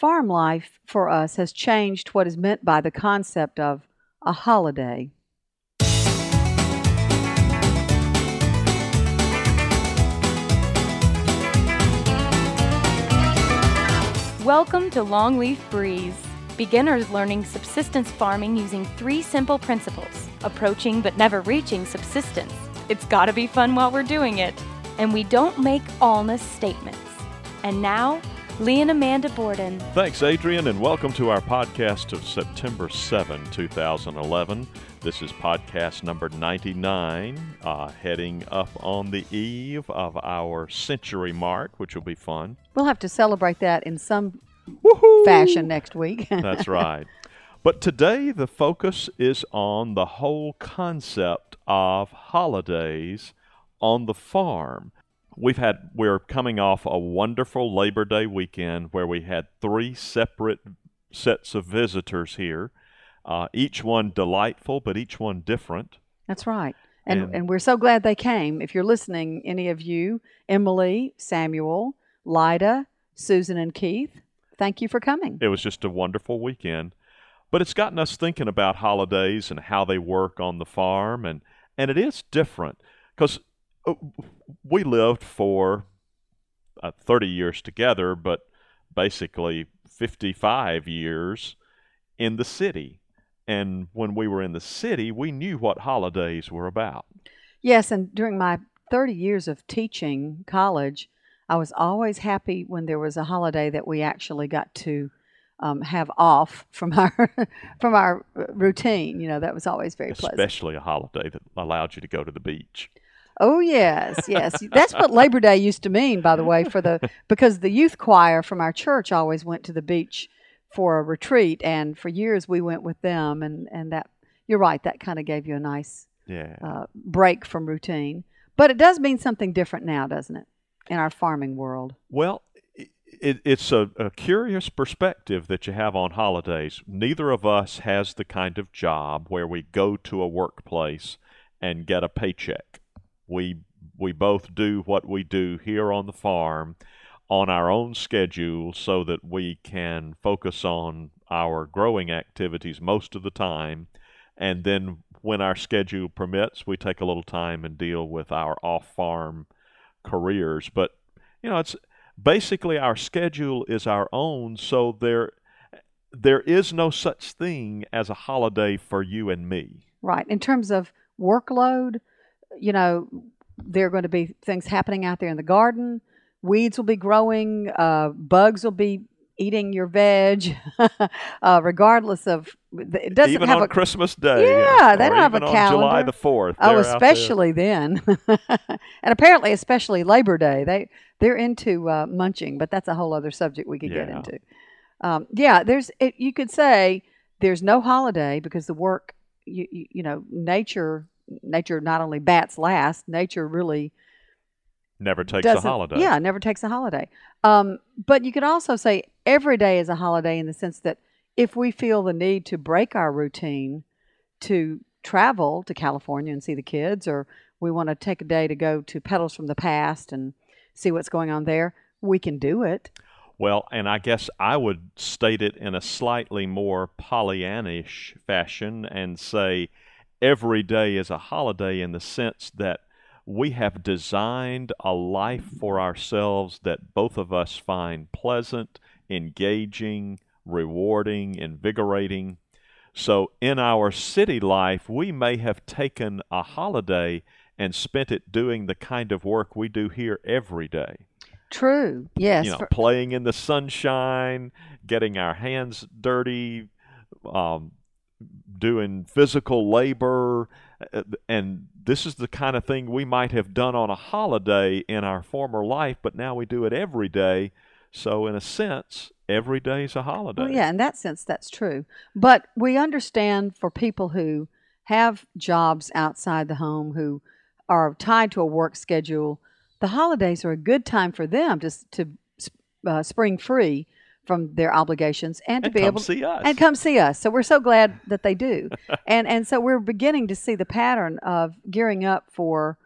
farm life for us has changed what is meant by the concept of a holiday. Welcome to Longleaf Breeze. Beginners learning subsistence farming using three simple principles approaching but never reaching subsistence. It's gotta be fun while we're doing it. And we don't make allness statements. And now, Lee and Amanda Borden. Thanks, Adrian, and welcome to our podcast of September 7, 2011. This is podcast number 99, uh, heading up on the eve of our century mark, which will be fun. We'll have to celebrate that in some Woohoo! fashion next week. That's right. But today the focus is on the whole concept of holidays on the farm. We've had we're coming off a wonderful Labor Day weekend where we had three separate sets of visitors here. Uh, each one delightful, but each one different. That's right. And, And- and we're so glad they came. If you're listening, any of you, Emily, Samuel, Lida, Susan, and Keith, thank you for coming. It was just a wonderful weekend. But it's gotten us thinking about holidays and how they work on the farm, and, and it is different because we lived for uh, 30 years together, but basically 55 years in the city. And when we were in the city, we knew what holidays were about. Yes, and during my 30 years of teaching college, I was always happy when there was a holiday that we actually got to um, have off from our from our uh, routine. You know, that was always very pleasant. Especially a holiday that allowed you to go to the beach. Oh yes, yes. That's what Labor Day used to mean, by the way, for the because the youth choir from our church always went to the beach for a retreat, and for years we went with them, and and that you're right, that kind of gave you a nice Yeah. uh, break from routine. But it does mean something different now, doesn't it, in our farming world? Well, it, it's a, a curious perspective that you have on holidays. Neither of us has the kind of job where we go to a workplace and get a paycheck. We we both do what we do here on the farm on our own schedule so that we can focus on our growing activities most of the time. And then when our schedule permits we take a little time and deal with our off-farm careers. But you know it's basically our schedule is our own so there there is no such thing as a holiday for you and me. Right. In terms of workload, you know, there are going to be things happening out there in the garden. Weeds will be growing. Uh, bugs will be eating your veg, uh, regardless of. It doesn't even have on a Christmas Day Yeah, they don't have a even on July the 4th Oh, they're out there. especially then, and apparently, especially Labor Day, they they're into uh, munching, but that's a whole other subject we could get into. Um, yeah, there's it, you could say there's no holiday because the work, you, you you know, nature nature not only bats last, nature really never takes a holiday Yeah, never takes a holiday. Um, but you could also say every day is a holiday in the sense that if we feel the need to break our routine to travel to California and see the kids, or we want to take a day to go to Petals from the Past and see what's going on there, we can do it. Well, and I guess I would state it in a slightly more Pollyannish fashion and say every day is a holiday in the sense that we have designed a life for ourselves that both of us find pleasant, engaging, rewarding, invigorating. So in our city life, we may have taken a holiday and spent it doing the kind of work we do here every day True. Yes. you know, for- playing in the sunshine, getting our hands dirty, um, doing physical labor, uh, and this is the kind of thing we might have done on a holiday in our former life, but now we do it every day. So, in a sense, every day is a holiday. Well, yeah, in that sense, that's true. But we understand for people who have jobs outside the home, who are tied to a work schedule, the holidays are a good time for them to to uh, spring free from their obligations and to be able see us. and come see us. So we're so glad that they do, and and so we're beginning to see the pattern of gearing up for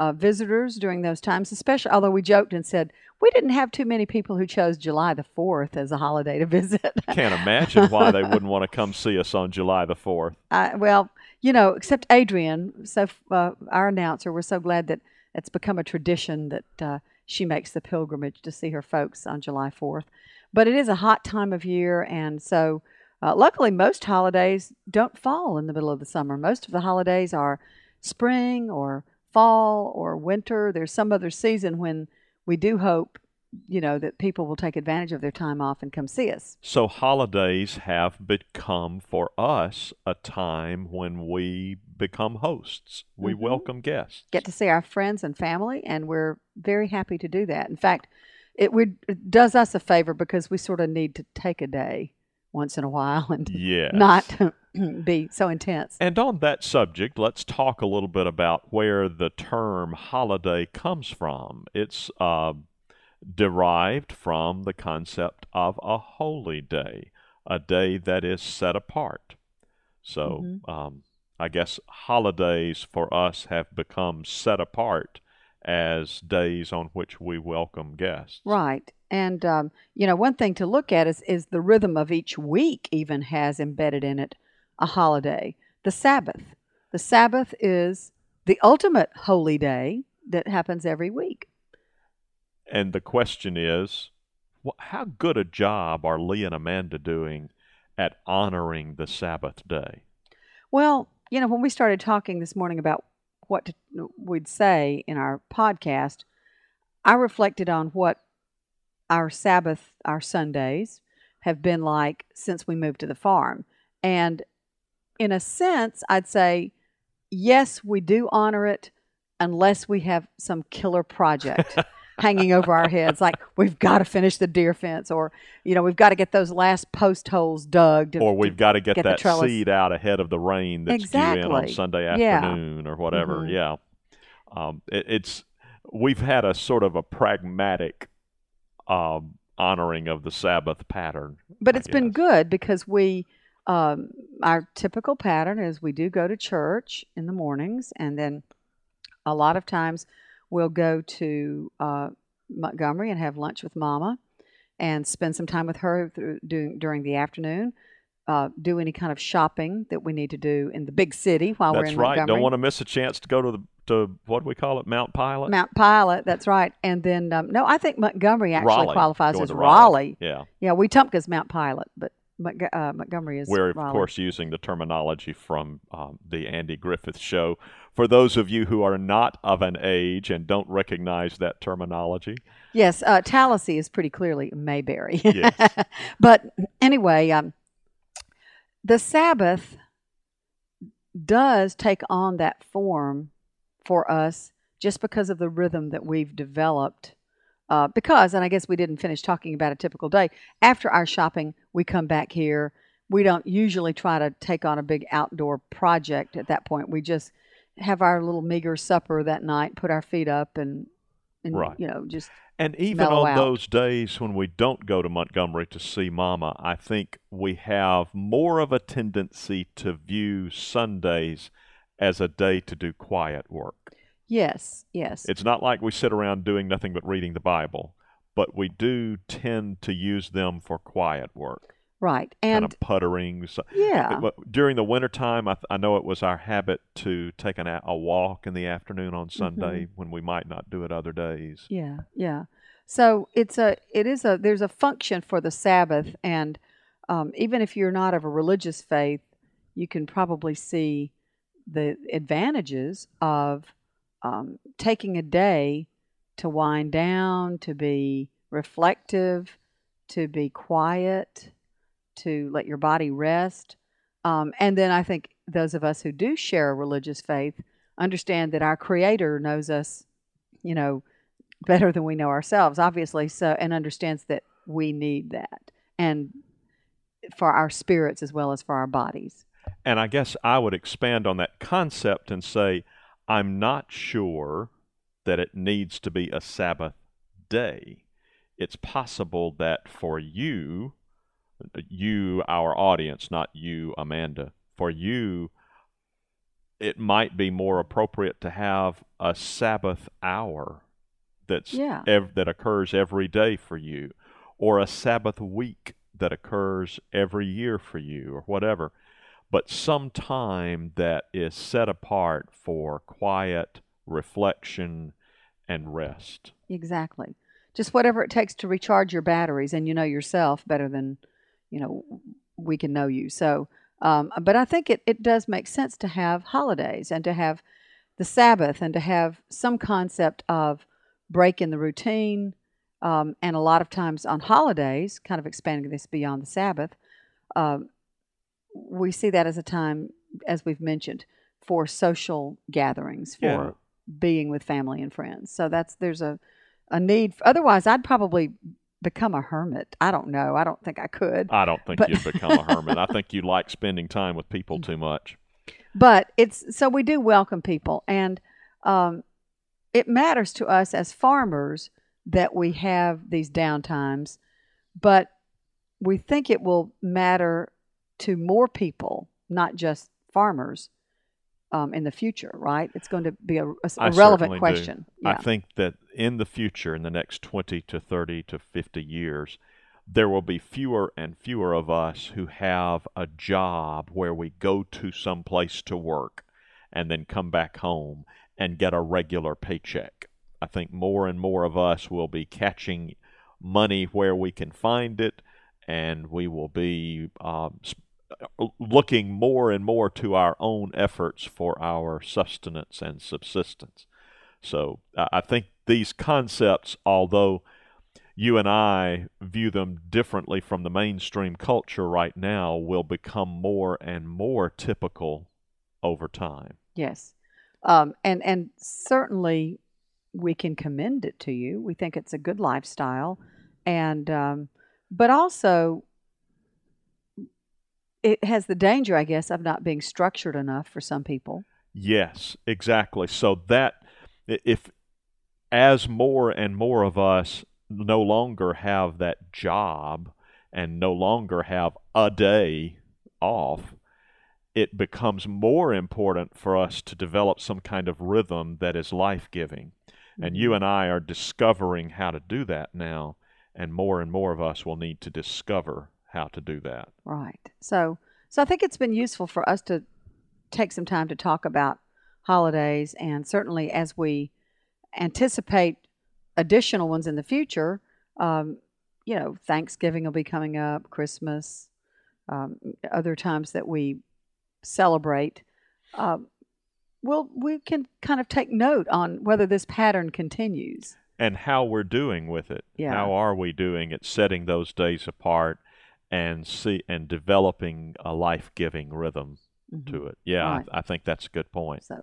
uh, visitors during those times, especially. Although we joked and said we didn't have too many people who chose July the Fourth as a holiday to visit. Can't imagine why they wouldn't want to come see us on July the Fourth. Uh, well, you know, except Adrian, so uh, our announcer, we're so glad that it's become a tradition that uh, she makes the pilgrimage to see her folks on July 4th. But it is a hot time of year, and so uh, luckily, most holidays don't fall in the middle of the summer. Most of the holidays are spring or fall or winter. There's some other season when we do hope, you know, that people will take advantage of their time off and come see us. So holidays have become for us a time when we become hosts. We Mhm. welcome guests. Get to see our friends and family, and we're very happy to do that. In fact, it, would, it does us a favor because we sort of need to take a day once in a while and Yes. not be so intense. And on that subject, let's talk a little bit about where the term holiday comes from. It's uh, derived from the concept of a holy day, a day that is set apart. So, Mhm. um, I guess holidays for us have become set apart as days on which we welcome guests. Right. And, um, you know, one thing to look at is, is the rhythm of each week, even has embedded in it a holiday. The Sabbath. The Sabbath is the ultimate holy day that happens every week. And the question is, how good a job are Lee and Amanda doing at honoring the Sabbath day? Well, you know, when we started talking this morning about what to, we'd say in our podcast, I reflected on what our Sabbath, our Sundays, have been like since we moved to the farm. And in a sense, I'd say, yes, we do honor it unless we have some killer project hanging over our heads. Like, we've got to finish the deer fence, or, you know, we've got to get those last post holes dug. To, or we've got to get, get that seed out ahead of the rain that's due in on Exactly. Sunday Yeah. afternoon or whatever. Mhm. Yeah, um, it, it's we've had a sort of a pragmatic um, honoring of the Sabbath pattern. but I it's been good because we um, our typical pattern is we do go to church in the mornings and then a lot of times we'll go to uh, montgomery and have lunch with mama and spend some time with her through, doing, during the afternoon uh, do any kind of shopping that we need to do in the big city while we're in right. montgomery Don't want to miss a chance to go to the to what do we call it, Mount Pilot, mount pilot that's right and then um, no i think montgomery actually Raleigh. qualifies as to raleigh. Yeah, yeah We wetumpka's mount pilot but Uh, montgomery is we're of Raleigh. course using the terminology from um, the Andy Griffith Show. For those of you who are not of an age and don't recognize that terminology, Yes, uh, Tallassee is pretty clearly Mayberry. Yes. but anyway, um, the Sabbath does take on that form for us just because of the rhythm that we've developed. Uh, because, and I guess we didn't finish talking about a typical day. After our shopping, we come back here. We don't usually try to take on a big outdoor project at that point. We just have our little meager supper that night, put our feet up, and, and Right. you know, just And even on out. those days when we don't go to Montgomery to see Mama, I think we have more of a tendency to view Sundays as a day to do quiet work. Yes, yes. It's not like we sit around doing nothing but reading the Bible, but we do tend to use them for quiet work, right. And kind of puttering. So, yeah. During the wintertime, I, th- I know it was our habit to take an, a a walk in the afternoon on Sunday Mm-hmm. when we might not do it other days. Yeah, yeah. So it's a it is a there's a function for the Sabbath and um, even if you're not of a religious faith, you can probably see the advantages of um, taking a day to wind down, to be reflective, to be quiet, to let your body rest. Um, and then I think those of us who do share a religious faith understand that our Creator knows us, you know, better than we know ourselves, obviously, so and understands that we need that. And for our spirits as well as for our bodies. And I guess I would expand on that concept and say, I'm not sure that it needs to be a Sabbath day. It's possible that for you, you, our audience, not you, Amanda, for you, it might be more appropriate to have a Sabbath hour that's Yeah. ev- that occurs every day for you, or a Sabbath week that occurs every year for you, or whatever. But some time that is set apart for quiet reflection and rest. Exactly. Just whatever it takes to recharge your batteries, and you know yourself better than, you know, we can know you. So, um, but I think it, it does make sense to have holidays and to have the Sabbath and to have some concept of break in the routine. Um, and a lot of times on holidays, kind of expanding this beyond the Sabbath, um, we see that as a time, as we've mentioned, for social gatherings, for Yeah. being with family and friends. So that's there's a a need. Otherwise, I'd probably become a hermit. I don't know. I don't think I could. I don't think But- you'd become a hermit. I think you like spending time with people too much. But it's so we do welcome people, and um, it matters to us as farmers that we have these downtimes. But we think it will matter to more people, not just farmers, um, in the future. Right? It's going to be a, relevant certainly do. question. I think that in the future, in the next 20 to 30 to 50 years, there will be fewer and fewer of us who have a job where we go to some place to work and then come back home and get a regular paycheck. I think more and more of us will be catching money where we can find it, and we will be s- looking more and more to our own efforts for our sustenance and subsistence. So I think these concepts, although you and I view them differently from the mainstream culture right now, will become more and more typical over time. Yes, um, and and certainly we can commend it to you. We think it's a good lifestyle, and um, but also it has the danger, I guess, of not being structured enough for some people. Yes, exactly. So that if as more and more of us no longer have that job and no longer have a day off, it becomes more important for us to develop some kind of rhythm that is life-giving. And you mm-hmm. and I are discovering how to do that now, and more and more of us will need to discover how to do that. Right. So, so I think it's been useful for us to take some time to talk about holidays, and certainly as we anticipate additional ones in the future, um, you know, Thanksgiving will be coming up, Christmas, um, other times that we celebrate. Um, well, we can kind of take note on whether this pattern continues. and how we're doing with it. Yeah. How are we doing at setting those days apart and see and developing a life-giving rhythm to it? Yeah, Mm-hmm. Right. I, I think that's a good point. So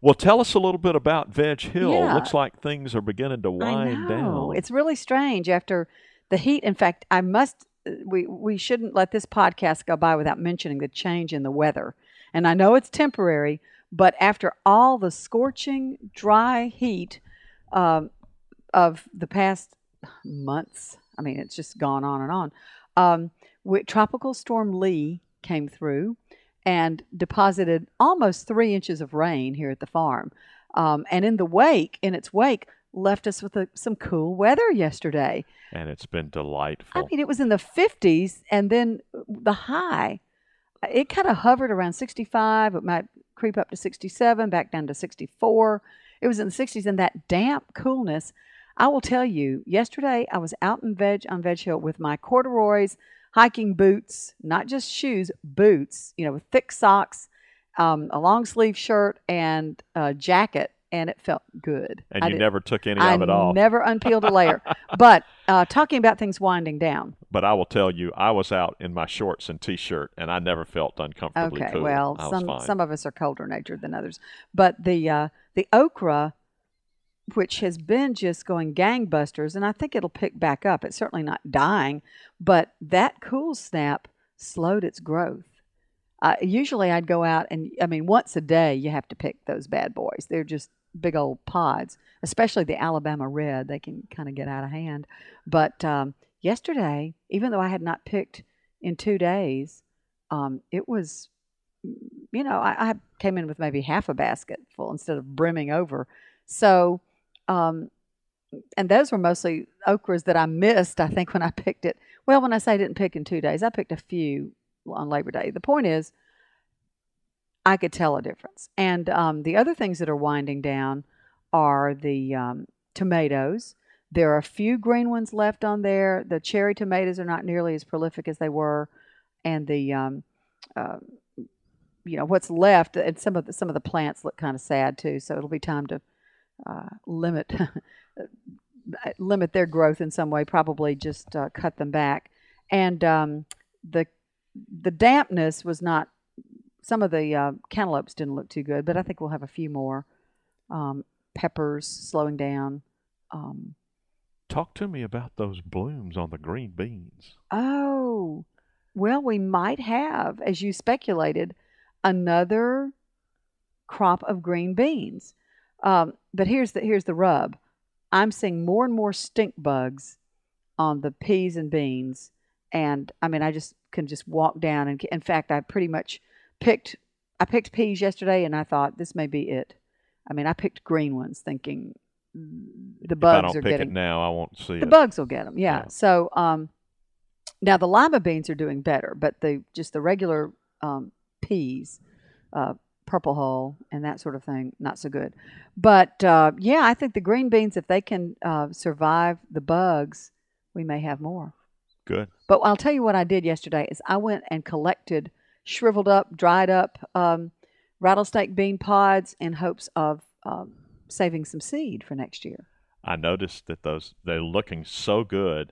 Well, tell us a little bit about Veg Hill. Yeah. Looks like things are beginning to wind I know. down. It's really strange after the heat. In fact, I must. We we shouldn't let this podcast go by without mentioning the change in the weather. And I know it's temporary, but after all the scorching, dry heat um, of the past months, I mean, it's just gone on and on. Um, we, Tropical Storm Lee came through and deposited almost three inches of rain here at the farm. Um, and in the wake, in its wake, left us with a, some cool weather yesterday. and it's been delightful. I mean, it was in the 50s, and then the high, it kind of hovered around 65. It might creep up to 67, back down to 64. It was in the 60s, and that damp coolness. I will tell you, yesterday I was out in veg on Veg Hill with my corduroys, hiking boots, not just shoes, boots, you know, with thick socks, um, a long sleeve shirt, and a jacket, and it felt good. and I you did- never took any I of it off. never unpeeled a layer. but uh, talking about things winding down. but I will tell you, I was out in my shorts and t-shirt, and I never felt uncomfortably Okay, cool. well, some fine. some of us are colder natured than others, but the uh, the okra, which has been just going gangbusters, and I think it'll pick back up. It's certainly not dying, but that cool snap slowed its growth. Uh, usually, I'd go out and I mean, once a day, you have to pick those bad boys. They're just big old pods, especially the Alabama red. They can kind of get out of hand. But um, yesterday, even though I had not picked in two days, um, it was you know, I, I came in with maybe half a basket full instead of brimming over. So, um, and those were mostly okras that I missed, I think, when I picked it. Well, when I say I didn't pick in two days, I picked a few on Labor Day. The point is, I could tell a difference. And um, the other things that are winding down are the um, tomatoes. There are a few green ones left on there. The cherry tomatoes are not nearly as prolific as they were, and the um, uh, you know what's left. And some of the some of the plants look kind of sad too. So it'll be time to uh, limit limit their growth in some way. Probably just uh, cut them back. And um, the the dampness was not. Some of the uh, cantaloupes didn't look too good, but I think we'll have a few more. Um, peppers slowing down. Um, Talk to me about those blooms on the green beans. oh, well, we might have, as you speculated, another crop of green beans. Um, but here's the here's the rub. I'm seeing more and more stink bugs on the peas and beans, and I mean, I just can just walk down and in fact, I pretty much picked I picked peas yesterday, and I thought this may be it. I mean, I picked green ones, thinking mm, the if I bugs don't are pick getting it now, I won't see the it. bugs will get them. Yeah. Yeah. So um, now the lima beans are doing better, but the just the regular um, peas, uh, purple hull, and that sort of thing, not so good. But uh, yeah, I think the green beans, if they can uh, survive the bugs, we may have more. Good. But I'll tell you what I did yesterday is I went and collected shriveled up, dried up um, rattlesnake bean pods in hopes of um, saving some seed for next year. I noticed that those they're looking so good.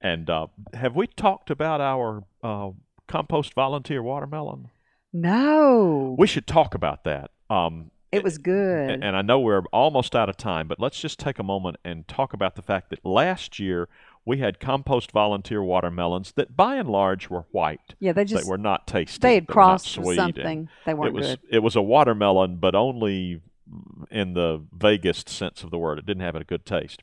And uh, have we talked about our uh, compost volunteer watermelon? No, We should talk about that. Um, it was good. and, and I know we're almost out of time, but let's just take a moment and talk about the fact that last year we had compost volunteer watermelons that, by and large, were white. yeah, they just they were not tasty. they had They were crossed something. They weren't it was good. it was a watermelon, but only in the vaguest sense of the word. It didn't have a good taste.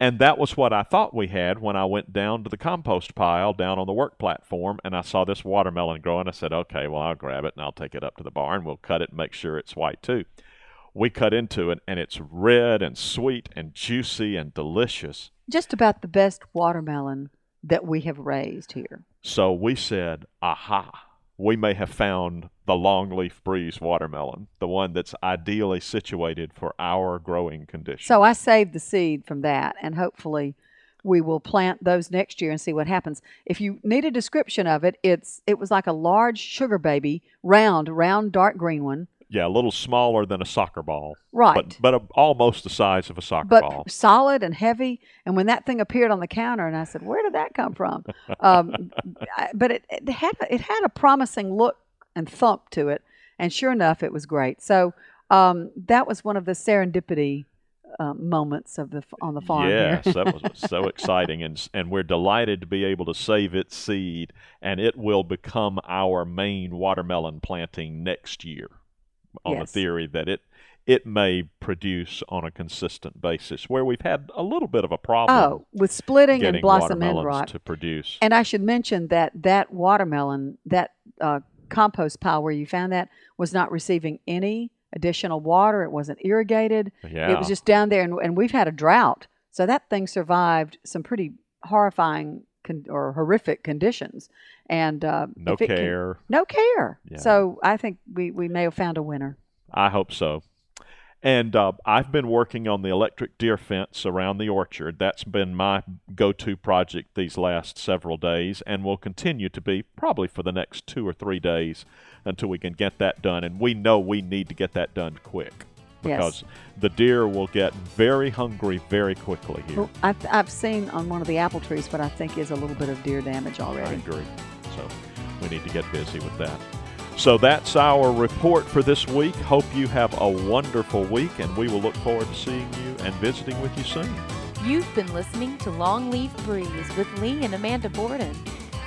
And that was what I thought we had when I went down to the compost pile down on the work platform and I saw this watermelon growing. I said, okay, well, I'll grab it and I'll take it up to the barn. We'll cut it and make sure it's white too. We cut into it and it's red and sweet and juicy and delicious. Just about the best watermelon that we have raised here. So we said, aha, we may have found the longleaf breeze watermelon, the one that's ideally situated for our growing conditions. So I saved the seed from that, and hopefully we will plant those next year and see what happens. If you need a description of it, it's it was like a large sugar baby, round, round, dark green one, yeah, a little smaller than a soccer ball, right? but but a, almost the size of a soccer but ball. solid and heavy. And when that thing appeared on the counter, and I said, "Where did that come from?" Um, I- but it, it had it had a promising look and thump to it, and sure enough, it was great. So um, that was one of the serendipity um, moments of the on the farm. Yes, that was so exciting, and and we're delighted to be able to save its seed, and it will become our main watermelon planting next year, on the theory that it it may produce on a consistent basis, where we've had a little bit of a problem Oh, with splitting and blossom end rot. to produce. And I should mention that that watermelon, that uh, compost pile where you found that, was not receiving any additional water. It wasn't irrigated. yeah, It was just down there, and, and we've had a drought. So that thing survived some pretty horrifying con- or horrific conditions. And uh, no it can- care. no care. Yeah. So I think we, we may have found a winner. I hope so. And uh, I've been working on the electric deer fence around the orchard. That's been my go to project these last several days and will continue to be probably for the next two or three days until we can get that done. And we know we need to get that done quick Yes. because the deer will get very hungry very quickly here. Well, I've, I've seen on one of the apple trees what I think is a little bit of deer damage I already. agree. So we need to get busy with that. So that's our report for this week. Hope you have a wonderful week, and we will look forward to seeing you and visiting with you soon. You've been listening to Longleaf Breeze with Lee and Amanda Borden.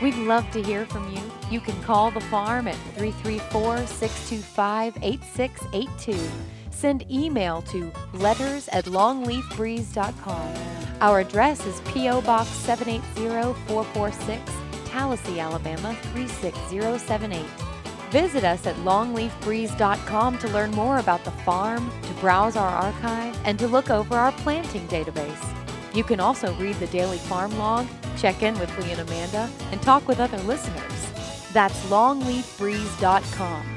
We'd love to hear from you. You can call the farm at 334 625 8682. Send email to letters at longleafbreeze.com. Our address is P.O. Box 780 446, Tallassee, Alabama 36078. Visit us at longleafbreeze.com to learn more about the farm, to browse our archive, and to look over our planting database. You can also read the daily farm log, check in with Lee and Amanda, and talk with other listeners. That's longleafbreeze.com.